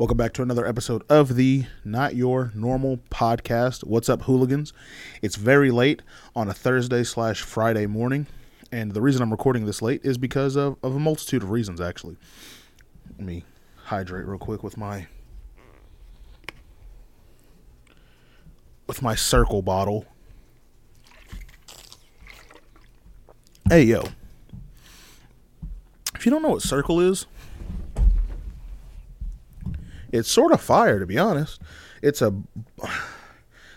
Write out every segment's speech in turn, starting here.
Welcome back to another episode of the Not Your Normal Podcast. What's up, hooligans? It's very late on a Thursday slash Friday morning, and the reason I'm recording this late is because of, of a multitude of reasons, actually. Let me hydrate real quick with my with my Cirkul bottle. Hey yo. If you don't know what Cirkul is, it's sort of fire to be honest. It's a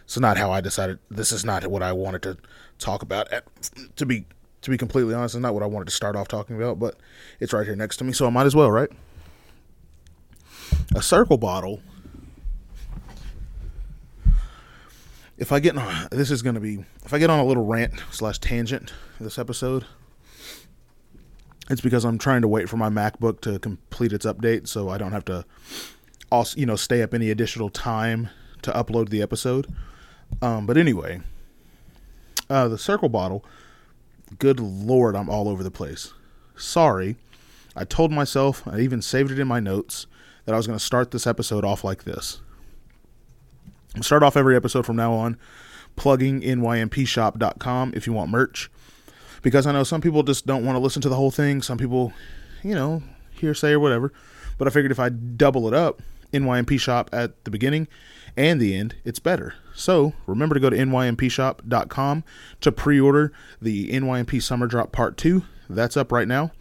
it's not how I decided this is not what I wanted to talk about at, to be to be completely honest, it's not what I wanted to start off talking about, but it's right here next to me, so I might as well, right? A Cirkul bottle. If I get on, this is going to be if I get on a little rant slash tangent this episode, it's because I'm trying to wait for my MacBook to complete its update, so I don't have to also you know stay up any additional time to upload the episode. Um, but anyway, uh, the Cirkul bottle. Good lord, I'm all over the place. Sorry, I told myself. I even saved it in my notes that I was going to start this episode off like this. Start off every episode from now on plugging nynpshop.com if you want merch. Because I know some people just don't want to listen to the whole thing. Some people, you know, hearsay or whatever. But I figured if I double it up, NYNP shop at the beginning and the end, it's better. So remember to go to nynpshop.com to pre order the NYNP Summer Drop Part 2. That's up right now.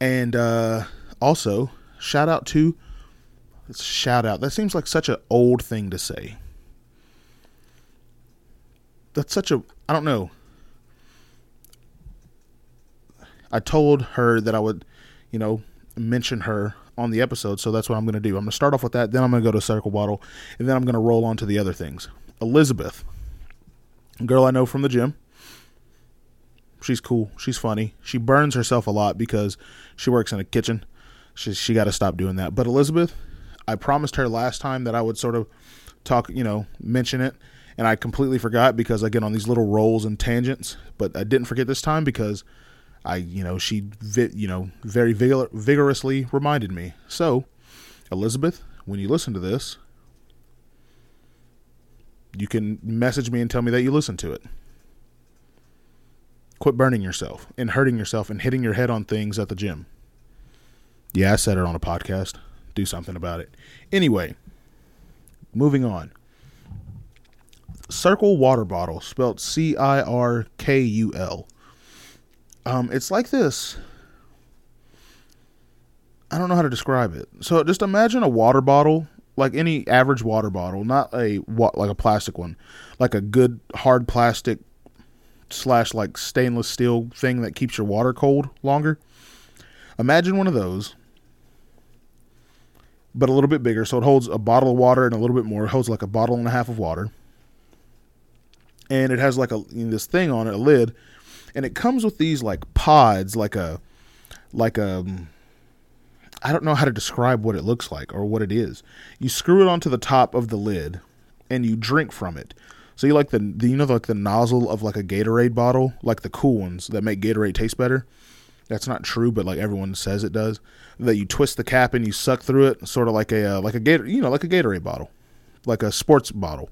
And uh, also, shout out to. Shout out. That seems like such an old thing to say. That's such a. I don't know. I told her that I would, you know, mention her on the episode, so that's what I'm going to do. I'm going to start off with that, then I'm going to go to Cirkul Bottle, and then I'm going to roll on to the other things. Elizabeth, girl I know from the gym. She's cool. She's funny. She burns herself a lot because she works in a kitchen. She she got to stop doing that. But Elizabeth, I promised her last time that I would sort of talk, you know, mention it, and I completely forgot because I get on these little rolls and tangents. But I didn't forget this time because I, you know, she, vi- you know, very vigor- vigorously reminded me. So, Elizabeth, when you listen to this, you can message me and tell me that you listened to it. Quit burning yourself and hurting yourself and hitting your head on things at the gym. Yeah, I said it on a podcast. Do something about it. Anyway, moving on. Cirkul water bottle, spelled C I R K U L. Um, it's like this. I don't know how to describe it. So just imagine a water bottle, like any average water bottle, not a what like a plastic one, like a good hard plastic slash like stainless steel thing that keeps your water cold longer. Imagine one of those, but a little bit bigger, so it holds a bottle of water and a little bit more. It holds like a bottle and a half of water, and it has like a you know, this thing on it, a lid and it comes with these like pods like a like a I don't know how to describe what it looks like or what it is. You screw it onto the top of the lid and you drink from it. So you like the, the you know like the nozzle of like a Gatorade bottle, like the cool ones that make Gatorade taste better. That's not true, but like everyone says it does. That you twist the cap and you suck through it, sort of like a uh, like a Gator, you know, like a Gatorade bottle, like a sports bottle.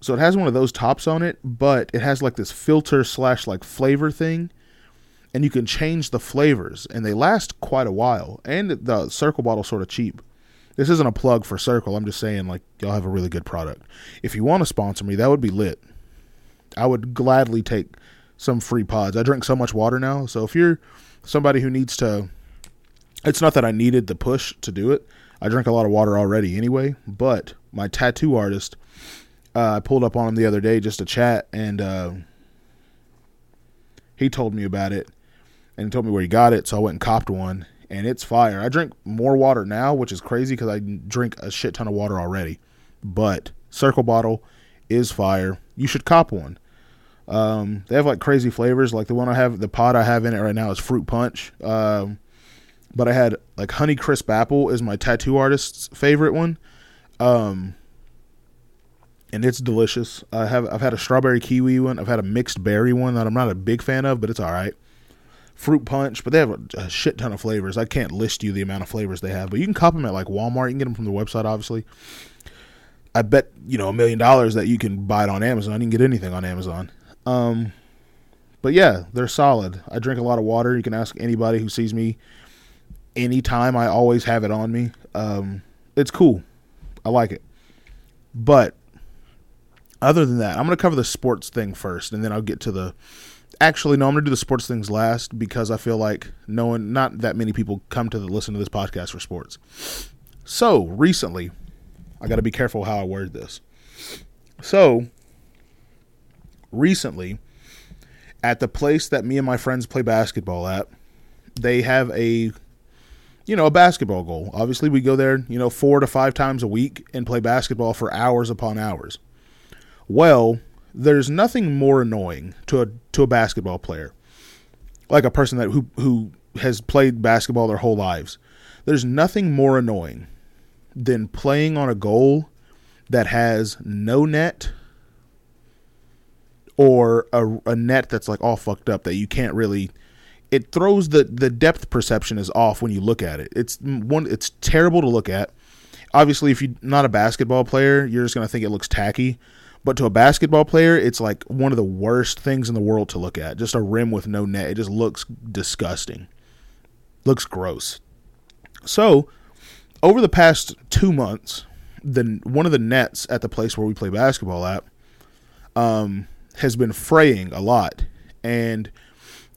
So it has one of those tops on it, but it has like this filter slash like flavor thing, and you can change the flavors, and they last quite a while. And the Cirkul bottle sort of cheap. This isn't a plug for Cirkul. I'm just saying like y'all have a really good product. If you want to sponsor me, that would be lit. I would gladly take some free pods. I drink so much water now, so if you're somebody who needs to, it's not that I needed the push to do it. I drink a lot of water already anyway, but my tattoo artist uh, I pulled up on him the other day just to chat, and uh, he told me about it, and he told me where he got it. So I went and copped one, and it's fire. I drink more water now, which is crazy because I drink a shit ton of water already. But Cirkul Bottle is fire. You should cop one. Um, they have like crazy flavors. Like the one I have, the pot I have in it right now is fruit punch. Um, but I had like honey crisp apple is my tattoo artist's favorite one. Um, and it's delicious. I have I've had a strawberry kiwi one. I've had a mixed berry one that I'm not a big fan of, but it's all right. fruit punch, but they have a, a, shit ton of flavors. I can't list you the amount of flavors they have, but you can cop them at like Walmart. You can get them from the website, obviously. I bet you know a million dollars that you can buy it on Amazon. You can get anything on Amazon. Um, but yeah, they're solid. I drink a lot of water. You can ask anybody who sees me anytime. I always have it on me. Um, it's cool. I like it. But other than that, I'm going to cover the sports thing first, and then I'll get to the. Actually, no, I'm going to do the sports things last because I feel like no one, not that many people come to the, listen to this podcast for sports. So recently, I got to be careful how I word this. So recently, at the place that me and my friends play basketball at, they have a you know, a basketball goal. Obviously, we go there, you know, four to five times a week and play basketball for hours upon hours. Well, there's nothing more annoying to a to a basketball player, like a person that who who has played basketball their whole lives. There's nothing more annoying than playing on a goal that has no net or a, a net that's like all fucked up that you can't really it throws the the depth perception is off when you look at it. It's one it's terrible to look at. Obviously, if you're not a basketball player, you're just going to think it looks tacky. But to a basketball player, it's like one of the worst things in the world to look at. Just a rim with no net. It just looks disgusting. Looks gross. So, over the past 2 months, the one of the nets at the place where we play basketball at um has been fraying a lot. And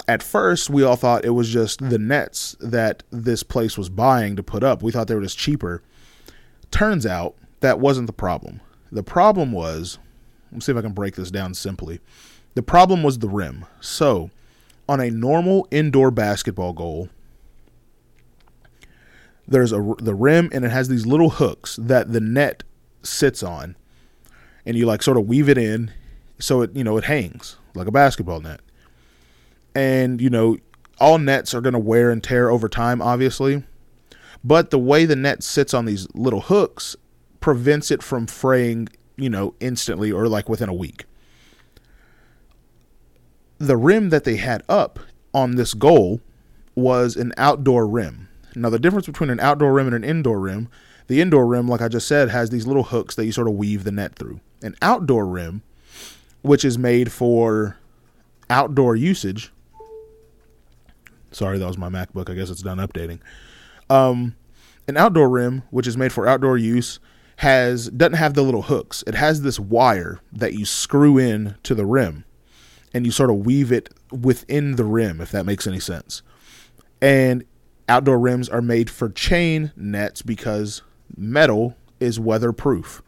at first, we all thought it was just the nets that this place was buying to put up. We thought they were just cheaper. Turns out that wasn't the problem. The problem was, let's see if I can break this down simply. The problem was the rim. So, on a normal indoor basketball goal, there's a the rim and it has these little hooks that the net sits on and you like sort of weave it in so it you know it hangs like a basketball net. And you know, all nets are going to wear and tear over time obviously. But the way the net sits on these little hooks prevents it from fraying, you know, instantly or like within a week. The rim that they had up on this goal was an outdoor rim. Now, the difference between an outdoor rim and an indoor rim, the indoor rim, like I just said, has these little hooks that you sort of weave the net through. An outdoor rim which is made for outdoor usage. Sorry, that was my MacBook. I guess it's done updating. Um, an outdoor rim, which is made for outdoor use, has doesn't have the little hooks. It has this wire that you screw in to the rim, and you sort of weave it within the rim, if that makes any sense. And outdoor rims are made for chain nets because metal is weatherproof.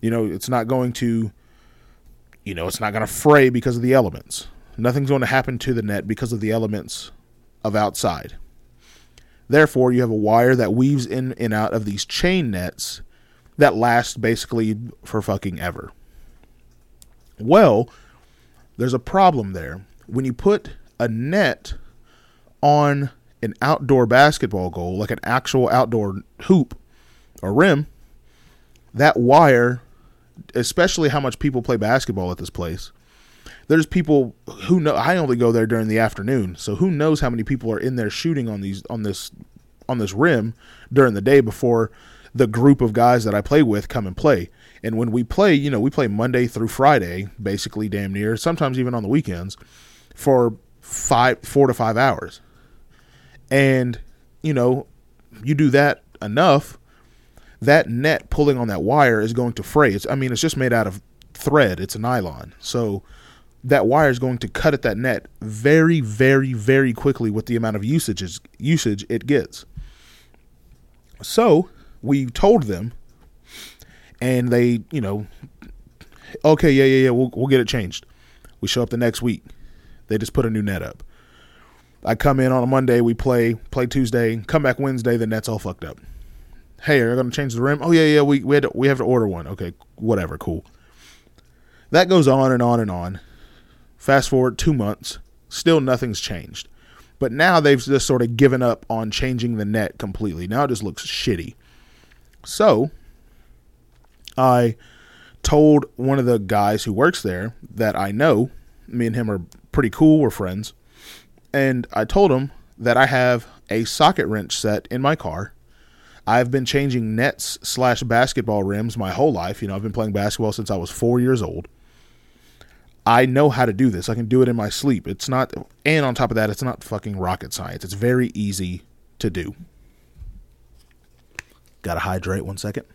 You know, it's not going to you know, it's not going to fray because of the elements. Nothing's going to happen to the net because of the elements of outside. Therefore, you have a wire that weaves in and out of these chain nets that last basically for fucking ever. Well, there's a problem there. When you put a net on an outdoor basketball goal, like an actual outdoor hoop or rim, that wire especially how much people play basketball at this place. There's people who know I only go there during the afternoon, so who knows how many people are in there shooting on these on this on this rim during the day before the group of guys that I play with come and play. And when we play, you know, we play Monday through Friday, basically damn near, sometimes even on the weekends for 5 4 to 5 hours. And you know, you do that enough that net pulling on that wire is going to fray. It's, I mean, it's just made out of thread. It's a nylon. So that wire is going to cut at that net very, very, very quickly with the amount of usage usage it gets. So we told them, and they, you know, okay, yeah, yeah, yeah, we'll we'll get it changed. We show up the next week. They just put a new net up. I come in on a Monday, we play, play Tuesday, come back Wednesday, the net's all fucked up hey, are you to change the rim? Oh yeah, yeah, we we had to, we have to order one. Okay, whatever, cool. That goes on and on and on. Fast forward two months, still nothing's changed. But now they've just sort of given up on changing the net completely. Now it just looks shitty. So I told one of the guys who works there that I know, me and him are pretty cool, we're friends. And I told him that I have a socket wrench set in my car. I've been changing nets slash basketball rims my whole life. You know, I've been playing basketball since I was four years old. I know how to do this. I can do it in my sleep. It's not, and on top of that, it's not fucking rocket science. It's very easy to do. Gotta hydrate one second.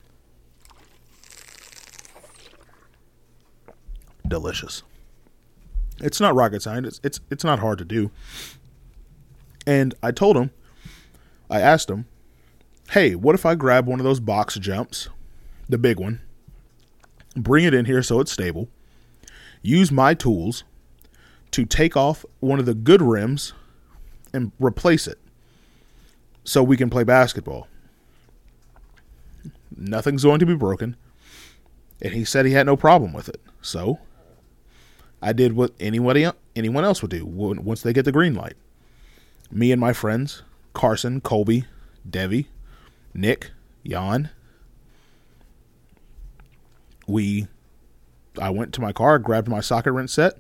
Delicious. It's not rocket science. It's, it's it's not hard to do. And I told him, I asked him, "Hey, what if I grab one of those box jumps, the big one, bring it in here so it's stable, use my tools to take off one of the good rims and replace it so we can play basketball. Nothing's going to be broken. And he said he had no problem with it. So I did what anybody anyone else would do once they get the green light. Me and my friends, Carson, Colby, Devi, Nick, Jan, we I went to my car, grabbed my socket wrench set,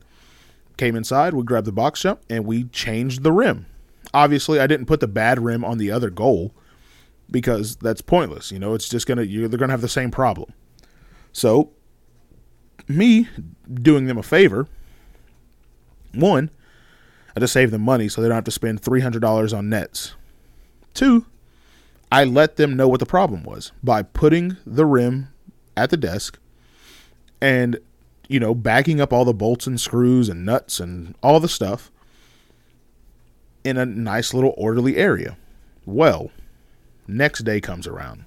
came inside, we grabbed the box jump, and we changed the rim. Obviously, I didn't put the bad rim on the other goal because that's pointless. You know, it's just gonna you they're gonna have the same problem. So, me doing them a favor. One, I just save them money so they don't have to spend three hundred dollars on nets. Two, I let them know what the problem was by putting the rim at the desk and you know, backing up all the bolts and screws and nuts and all the stuff in a nice little orderly area. Well, next day comes around.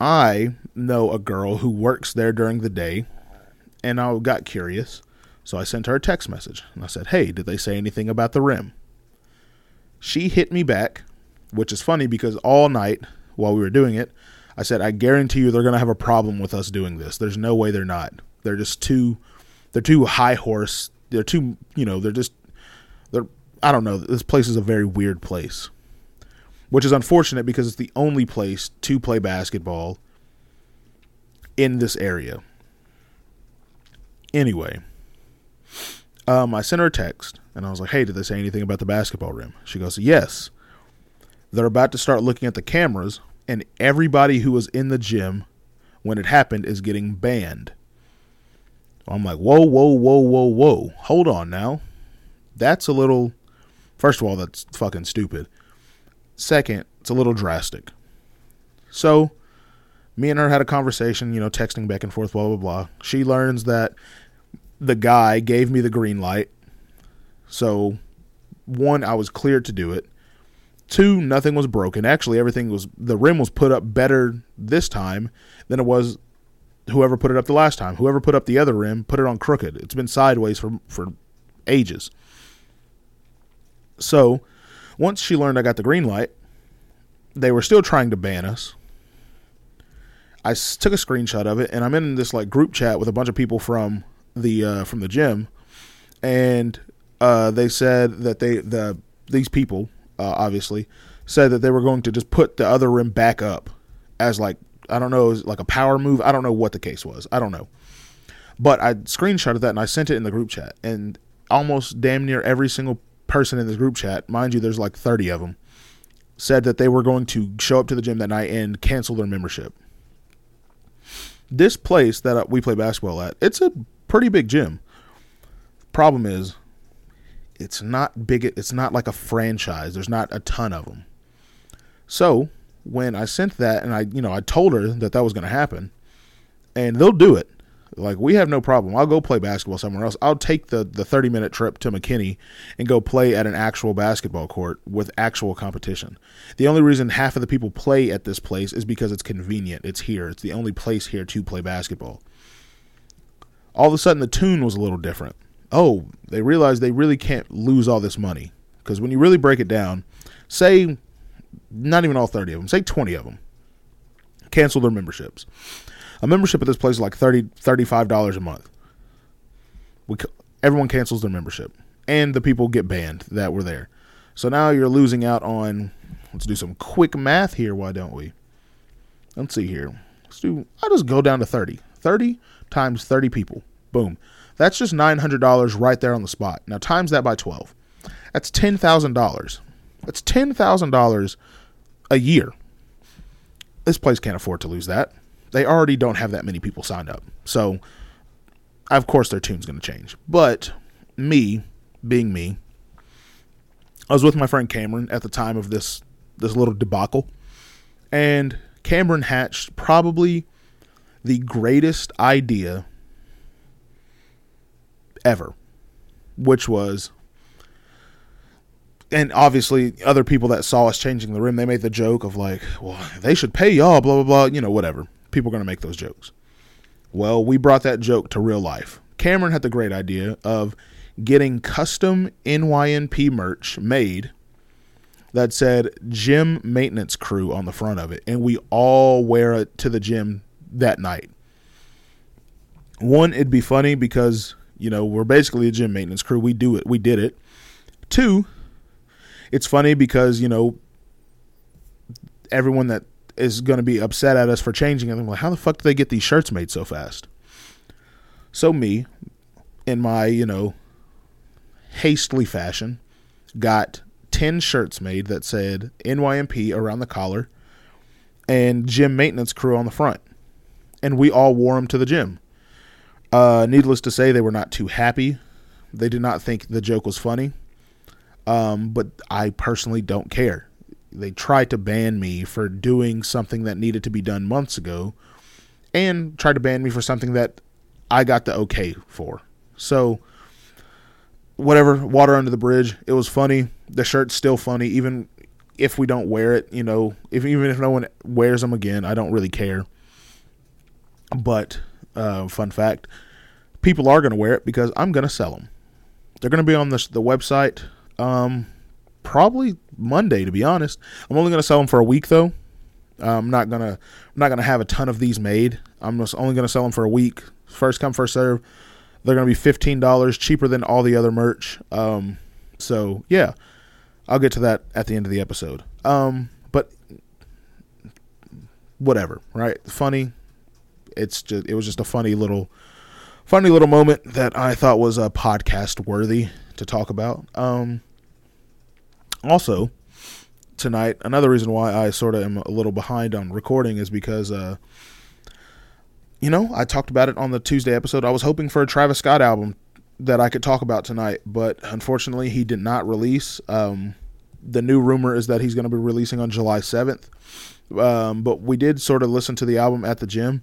I know a girl who works there during the day, and I got curious, so I sent her a text message and I said, Hey, did they say anything about the rim? She hit me back, which is funny because all night while we were doing it, I said, I guarantee you they're going to have a problem with us doing this. There's no way they're not. They're just too, they're too high horse. They're too, you know, they're just, they're, I don't know. This place is a very weird place, which is unfortunate because it's the only place to play basketball in this area. Anyway, um, I sent her a text and I was like, hey, did they say anything about the basketball rim? She goes, yes. They're about to start looking at the cameras and everybody who was in the gym when it happened is getting banned. I'm like, whoa, whoa, whoa, whoa, whoa. Hold on now. That's a little. First of all, that's fucking stupid. Second, it's a little drastic. So, me and her had a conversation, you know, texting back and forth, blah, blah, blah. She learns that the guy gave me the green light. So, one, I was cleared to do it. Two, nothing was broken. Actually, everything was the rim was put up better this time than it was whoever put it up the last time. Whoever put up the other rim put it on crooked. It's been sideways for for ages. So, once she learned I got the green light, they were still trying to ban us. I took a screenshot of it, and I'm in this like group chat with a bunch of people from the uh, from the gym, and uh, they said that they the these people uh, obviously, said that they were going to just put the other rim back up as like I don't know, like a power move. I don't know what the case was. I don't know. But I screenshotted that and I sent it in the group chat, and almost damn near every single person in this group chat, mind you, there's like 30 of them, said that they were going to show up to the gym that night and cancel their membership. This place that uh, we play basketball at, it's a pretty big gym. Problem is, it's not big. It's not like a franchise. There's not a ton of them. So when I sent that and I, you know, I told her that that was going to happen, and they'll do it. Like we have no problem. I'll go play basketball somewhere else. I'll take the the 30 minute trip to McKinney and go play at an actual basketball court with actual competition. The only reason half of the people play at this place is because it's convenient. It's here. It's the only place here to play basketball. All of a sudden the tune was a little different oh, they realize they really can't lose all this money. Because when you really break it down, say not even all 30 of them, say 20 of them cancel their memberships. A membership at this place is like 30 $35 a month. We, everyone cancels their membership, and the people get banned that were there. So now you're losing out on. Let's do some quick math here. Why don't we? Let's see here. Let's do. I'll just go down to 30. 30 times 30 people. Boom. That's just $900 right there on the spot. Now, times that by 12. That's $10,000. That's $10,000 a year. This place can't afford to lose that. They already don't have that many people signed up. So, of course, their tune's going to change. But me, being me, I was with my friend Cameron at the time of this this little debacle, and Cameron hatched probably the greatest idea ever, which was, and obviously other people that saw us changing the rim, they made the joke of like, well, they should pay y'all, blah, blah, blah, you know, whatever. People are going to make those jokes. Well, we brought that joke to real life. Cameron had the great idea of getting custom NYNP merch made that said gym maintenance crew on the front of it, and we all wear it to the gym that night. One, it'd be funny because you know we're basically a gym maintenance crew. We do it. We did it. Two, it's funny because you know everyone that is going to be upset at us for changing them. Like, how the fuck do they get these shirts made so fast? So me, in my you know hastily fashion, got 10 shirts made that said NYNP around the collar and gym maintenance crew on the front. And we all wore them to the gym. Uh, needless to say, they were not too happy. They did not think the joke was funny. Um, but I personally don't care. They tried to ban me for doing something that needed to be done months ago and tried to ban me for something that I got the okay for. So whatever, water under the bridge. It was funny. The shirt's still funny, even if we don't wear it. You know, if even if no one wears them again, I don't really care. But uh, fun fact, people are going to wear it because I'm going to sell them. They're going to be on the the website. Um, probably Monday, to be honest. I'm only going to sell them for a week though. I'm not gonna I'm not gonna have a ton of these made. I'm just only gonna sell them for a week. First come, first serve. They're to be fifteen dollars cheaper than all the other merch. Um, so yeah, I'll get to that at the end of the episode. Um, but whatever, right? Funny. It's just it was just a funny little, funny little moment that I thought was a uh, podcast worthy to talk about. Um, also, tonight, another reason why I sort of am a little behind on recording is because uh, you know, I talked about it on the Tuesday episode. I was hoping for a Travis Scott album that I could talk about tonight, but unfortunately, he did not release. Um, the new rumor is that he's going to be releasing on July 7th. Um, but we did sort of listen to the album at the gym.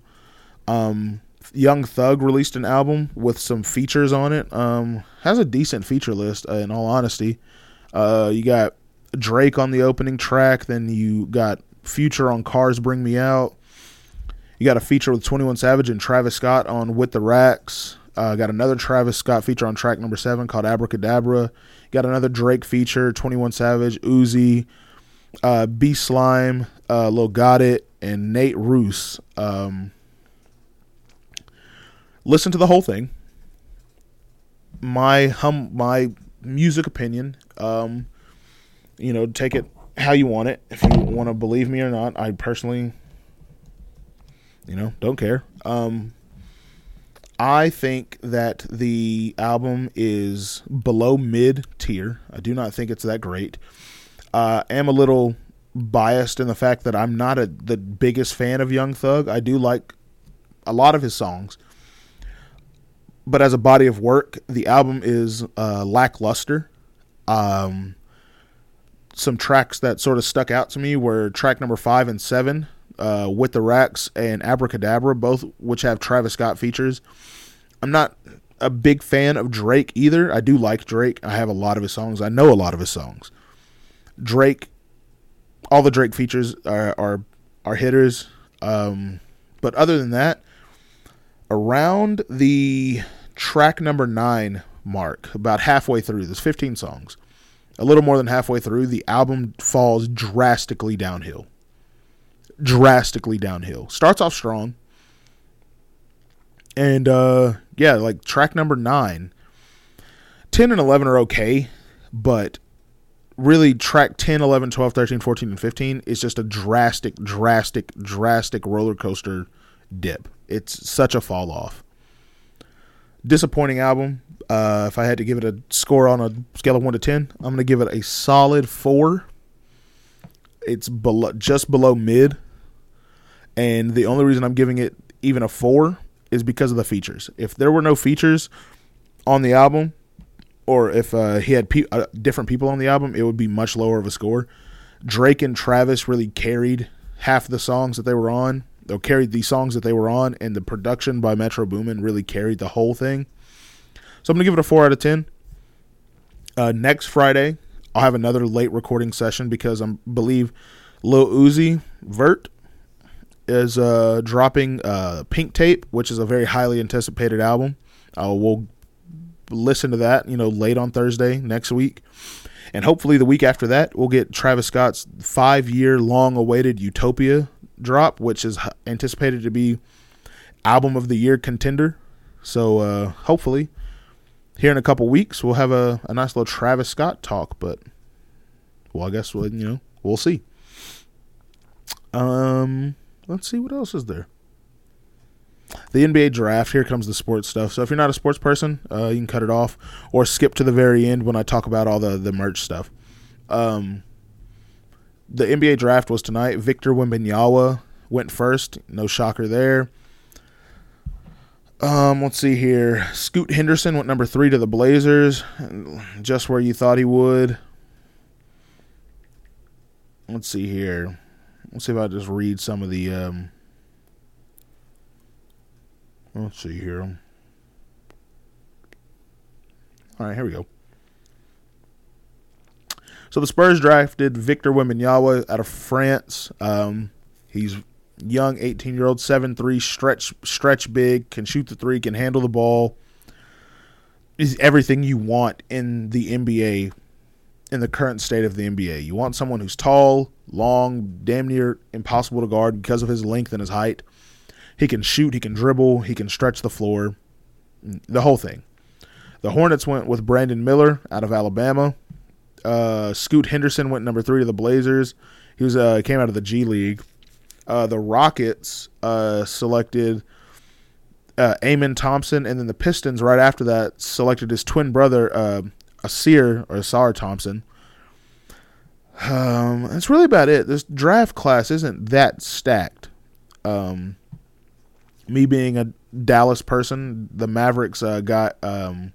Um, Young Thug released an album with some features on it. Um, has a decent feature list, uh, in all honesty. Uh, you got Drake on the opening track, then you got Future on Cars Bring Me Out. You got a feature with 21 Savage and Travis Scott on With the Racks. Uh, got another Travis Scott feature on track number seven called Abracadabra. Got another Drake feature, 21 Savage, Uzi, uh, B Slime, uh, Lil Got It, and Nate Ruess. Um, listen to the whole thing. My hum, my music opinion. Um, you know, take it how you want it. If you want to believe me or not, I personally you know, don't care. Um, I think that the album is below mid tier. I do not think it's that great. Uh, I am a little biased in the fact that I'm not a, the biggest fan of Young Thug. I do like a lot of his songs, but as a body of work, the album is uh, lackluster. Um, some tracks that sort of stuck out to me were track number five and seven uh, with the Racks and Abracadabra, both which have Travis Scott features. I'm not a big fan of Drake either. I do like Drake. I have a lot of his songs. I know a lot of his songs. Drake, all the Drake features are are, are hitters. Um, but other than that, around the track number nine mark, about halfway through, there's 15 songs. A little more than halfway through, the album falls drastically downhill drastically downhill. Starts off strong. And uh yeah, like track number 9 10 and 11 are okay, but really track 10, 11, 12, 13, 14 and 15 is just a drastic drastic drastic roller coaster dip. It's such a fall off. Disappointing album. Uh, if I had to give it a score on a scale of one to ten, I'm gonna give it a solid four. It's below, just below mid, and the only reason I'm giving it even a four is because of the features. If there were no features on the album, or if uh, he had pe- uh, different people on the album, it would be much lower of a score. Drake and Travis really carried half the songs that they were on. They carried the songs that they were on, and the production by Metro Boomin really carried the whole thing. So I'm gonna give it a four out of ten. Uh, next Friday, I'll have another late recording session because I believe Lil Uzi Vert is uh, dropping uh, Pink Tape, which is a very highly anticipated album. Uh, we'll listen to that, you know, late on Thursday next week. And hopefully the week after that, we'll get Travis Scott's five year long awaited Utopia drop, which is anticipated to be album of the year contender. So uh, hopefully, here in a couple weeks, we'll have a, a nice little Travis Scott talk. But, well, I guess we'll, you know, we'll see. Um, let's see what else is there. The NBA draft. Here comes the sports stuff. So if you're not a sports person, uh, you can cut it off or skip to the very end when I talk about all the the merch stuff. Um, the NBA draft was tonight. Victor Wembanyama went first. No shocker there. Um, let's see here. Scoot Henderson went number three to the Blazers, just where you thought he would. Let's see here. Let's see if I just read some of the. Um, let's see here. All right, here we go. So the Spurs drafted Victor Wembanyama out of France. Um, he's young, 18 year old, 7'3", stretch stretch big, can shoot the three, can handle the ball. Is everything you want in the NBA, in the current state of the NBA. You want someone who's tall, long, damn near impossible to guard because of his length and his height. He can shoot, he can dribble, he can stretch the floor, the whole thing. The Hornets went with Brandon Miller out of Alabama. Uh, Scoot Henderson went number three to the Blazers. He was uh, came out of the G League. Uh, the Rockets uh, selected uh, Amen Thompson, and then the Pistons right after that selected his twin brother uh, Asir or Asar Thompson. Um, that's really about it. This draft class isn't that stacked. Um, me being a Dallas person, the Mavericks uh, got um,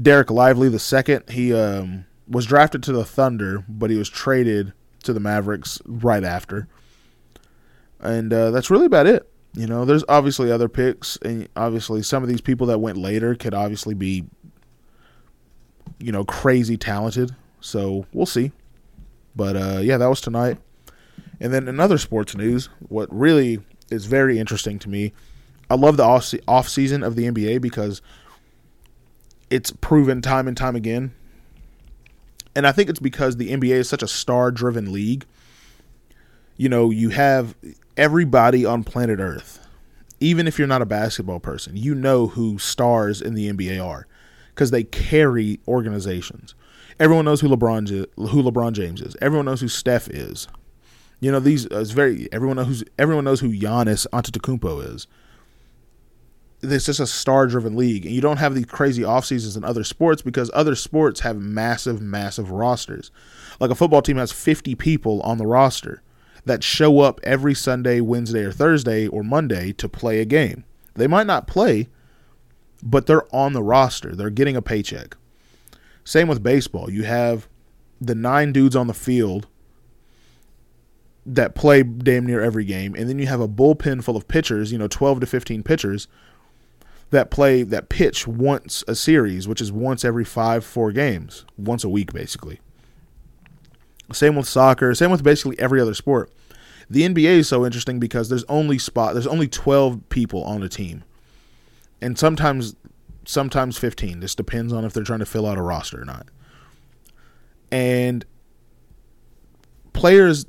Dereck Lively the second. He um, was drafted to the Thunder, but he was traded to the Mavericks right after. And uh, that's really about it. You know, there's obviously other picks, and obviously some of these people that went later could obviously be, you know, crazy talented. So we'll see. But uh, yeah, that was tonight. And then another sports news. What really is very interesting to me. I love the off season of the NBA because it's proven time and time again and I think it's because the NBA is such a star driven league. You know, you have everybody on planet Earth, even if you're not a basketball person, you know who stars in the NBA are because they carry organizations. Everyone knows who LeBron who LeBron James is. Everyone knows who Steph is. You know these uh, it's very everyone knows everyone knows who Giannis Antetokounmpo is it's just a star driven league and you don't have the crazy off seasons in other sports because other sports have massive massive rosters. Like a football team has 50 people on the roster that show up every sunday wednesday or thursday or monday to play a game. They might not play but they're on the roster. They're getting a paycheck. Same with baseball. You have the nine dudes on the field that play damn near every game and then you have a bullpen full of pitchers you know 12 to 15 pitchers that play that pitch once a series, which is once every five four games, once a week basically. Same with soccer. Same with basically every other sport. The NBA is so interesting because there's only spot there's only 12 people on a team. And sometimes sometimes 15. This depends on if they're trying to fill out a roster or not. And players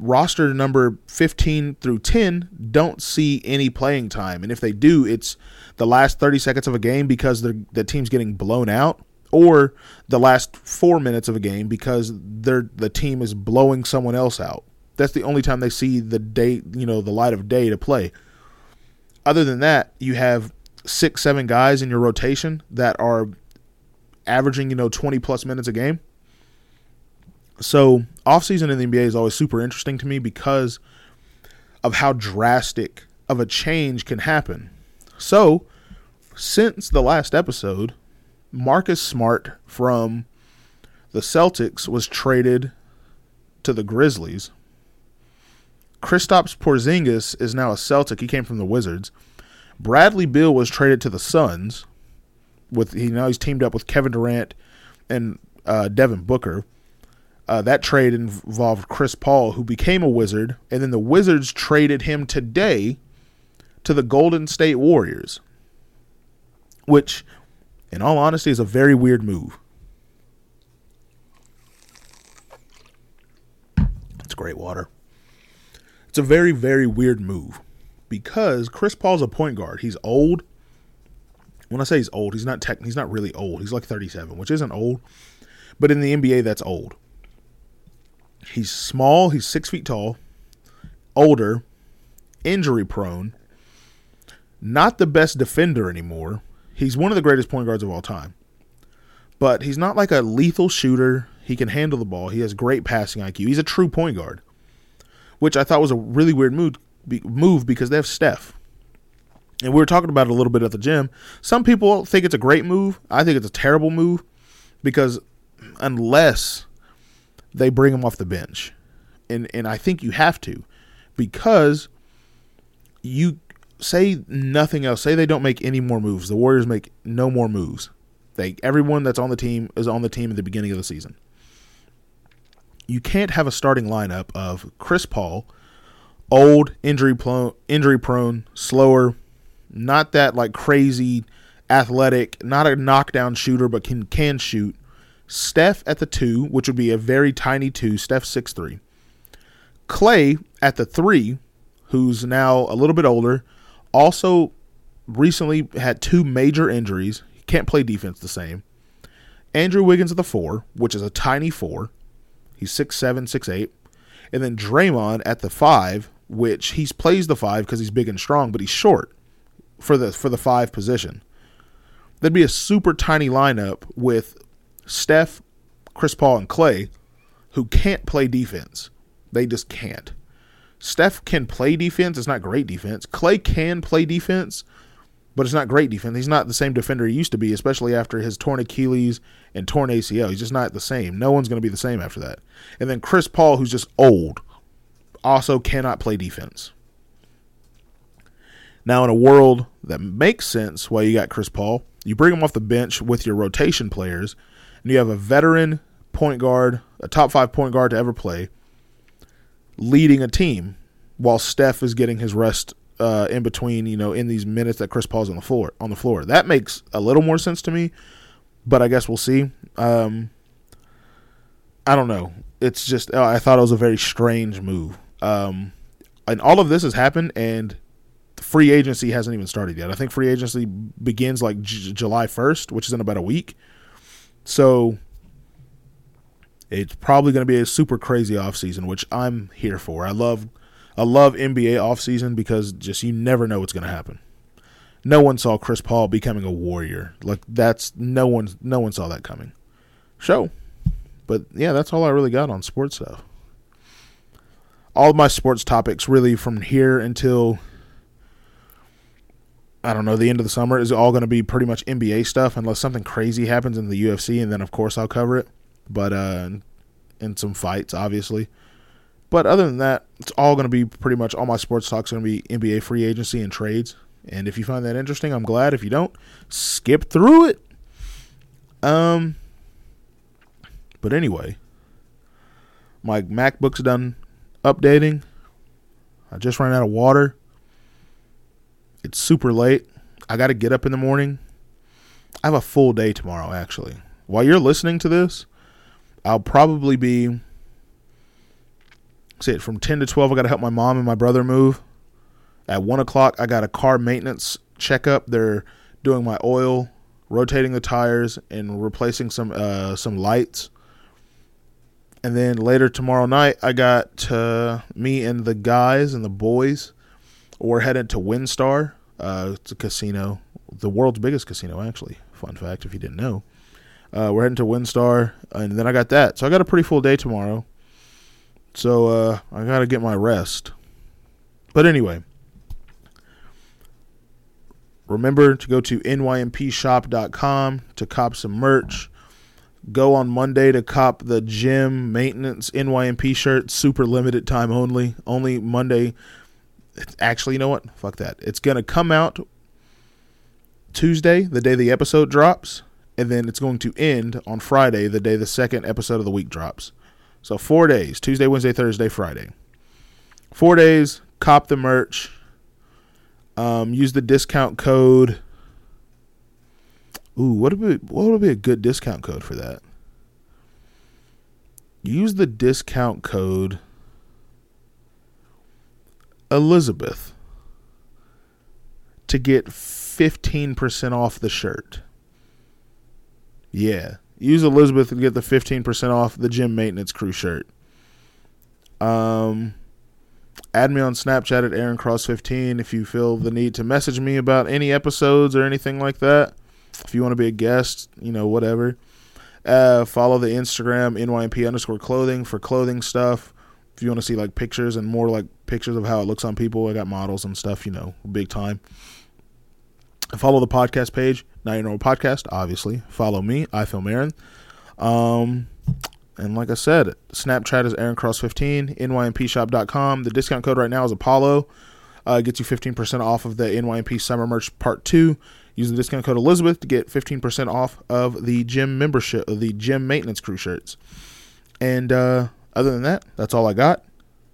roster number 15 through 10 don't see any playing time. And if they do, it's the last 30 seconds of a game because the team's getting blown out or the last 4 minutes of a game because they're the team is blowing someone else out. That's the only time they see the day, you know, the light of day to play. Other than that, you have six, seven guys in your rotation that are averaging, you know, 20 plus minutes a game. So, offseason in the NBA is always super interesting to me because of how drastic of a change can happen. So, since the last episode, Marcus Smart from the Celtics was traded to the Grizzlies. Kristaps Porzingis is now a Celtic. He came from the Wizards. Bradley Beal was traded to the Suns. With he now he's teamed up with Kevin Durant and uh, Devin Booker. Uh, that trade involved Chris Paul, who became a Wizard, and then the Wizards traded him today to the Golden State Warriors, which, in all honesty, is a very weird move. It's great water. It's a very, very weird move because Chris Paul's a point guard. He's old. When I say he's old, he's not tech. He's not really old. He's like 37, which isn't old, but in the NBA, that's old. He's small. He's six feet tall, older, injury prone, not the best defender anymore. He's one of the greatest point guards of all time, but he's not like a lethal shooter. He can handle the ball. He has great passing IQ. He's a true point guard, which I thought was a really weird move because they have Steph. And we were talking about it a little bit at the gym. Some people think it's a great move. I think it's a terrible move because unless they bring him off the bench, and and I think you have to because you say nothing else. Say they don't make any more moves. The Warriors make no more moves. They everyone that's on the team is on the team at the beginning of the season. You can't have a starting lineup of Chris Paul, old, injury prone, injury prone, slower, not that like crazy athletic, not a knockdown shooter, but can can shoot. Steph at the two, which would be a very tiny two. Steph six three. Klay at the three, who's now a little bit older, also recently had two major injuries. He can't play defense the same. Andrew Wiggins at the four, which is a tiny four. He's six seven, six eight. And then Draymond at the five, which he plays the five because he's big and strong, but he's short for the for the five position. There'd be a super tiny lineup with Steph, Chris Paul, and Klay, who can't play defense. They just can't. Steph can play defense. It's not great defense. Klay can play defense, but it's not great defense. He's not the same defender he used to be, especially after his torn Achilles and torn ACL. He's just not the same. No one's going to be the same after that. And then Chris Paul, who's just old, also cannot play defense. Now, in a world that makes sense, why you got Chris Paul, you bring him off the bench with your rotation players, and you have a veteran point guard, a top five point guard to ever play, leading a team while Steph is getting his rest uh, in between, you know, in these minutes that Chris Paul's on the floor. On the floor, that makes a little more sense to me, but I guess we'll see. Um, I don't know. It's just I thought it was a very strange move. Um, and all of this has happened, and free agency hasn't even started yet. I think free agency begins like J- July 1st, which is in about a week. So it's probably going to be a super crazy offseason, which I'm here for. I love I love NBA offseason because just you never know what's going to happen. No one saw Chris Paul becoming a warrior. Like that's no one no one saw that coming. Show. But yeah, that's all I really got on sports stuff all my sports topics really from here until I don't know the end of the summer is all going to be pretty much NBA stuff unless something crazy happens in the UFC and then of course I'll cover it. But uh and some fights obviously. But other than that, it's all going to be pretty much all my sports talks going to be NBA free agency and trades. And if you find that interesting, I'm glad. If you don't, skip through it. Um but anyway, my MacBook's done updating. I just ran out of water. It's super late. I got to get up in the morning. I have a full day tomorrow, actually. While you're listening to this, I'll probably be, say it from 10 to 12. I got to help my mom and my brother move. At 1 o'clock, I got a car maintenance checkup. They're doing my oil, rotating the tires, and replacing some uh, some lights and then later tomorrow night, I got uh, me and the guys and the boys. We're headed to WinStar. Uh, it's a casino the world's biggest casino, actually. Fun fact if you didn't know. Uh, we're heading to WinStar, and then I got that. So I got a pretty full day tomorrow. So uh, I got to get my rest. But anyway, remember to go to nynpshop.com to cop some merch. Go on Monday to cop the gym maintenance NYNP shirt, super limited time only. Only Monday. Actually, you know what? Fuck that. It's going to come out Tuesday, the day the episode drops, and then it's going to end on Friday, the day the second episode of the week drops. So four days Tuesday, Wednesday, Thursday, Friday. Four days, cop the merch. Um, use the discount code Ooh, what would be what would be a good discount code for that? Use the discount code Elizabeth to get 15% off the shirt. Yeah. Use Elizabeth to get the 15% off the gym maintenance crew shirt. Um add me on Snapchat at Aaron Cross 15 if you feel the need to message me about any episodes or anything like that. If you want to be a guest, you know, whatever. Uh, follow the Instagram NYNP underscore clothing for clothing stuff. If you want to see like pictures and more like pictures of how it looks on people, I got models and stuff, you know, big time. Follow the podcast page, Not Your Normal Podcast, obviously. Follow me, I Film Aaron. Um, and like I said, Snapchat is Aaron Cross 15, nynpshop.com. The discount code right now is Apollo. Uh, gets you 15% off of the NYNP Summer Merch Part 2. Use the discount code Elizabeth to get 15% off of the gym membership, of the gym maintenance crew shirts. And uh, other than that, that's all I got.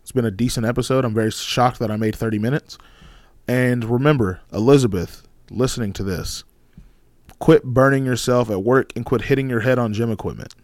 It's been a decent episode. I'm very shocked that I made 30 minutes. And remember, Elizabeth, listening to this, quit burning yourself at work and quit hitting your head on gym equipment.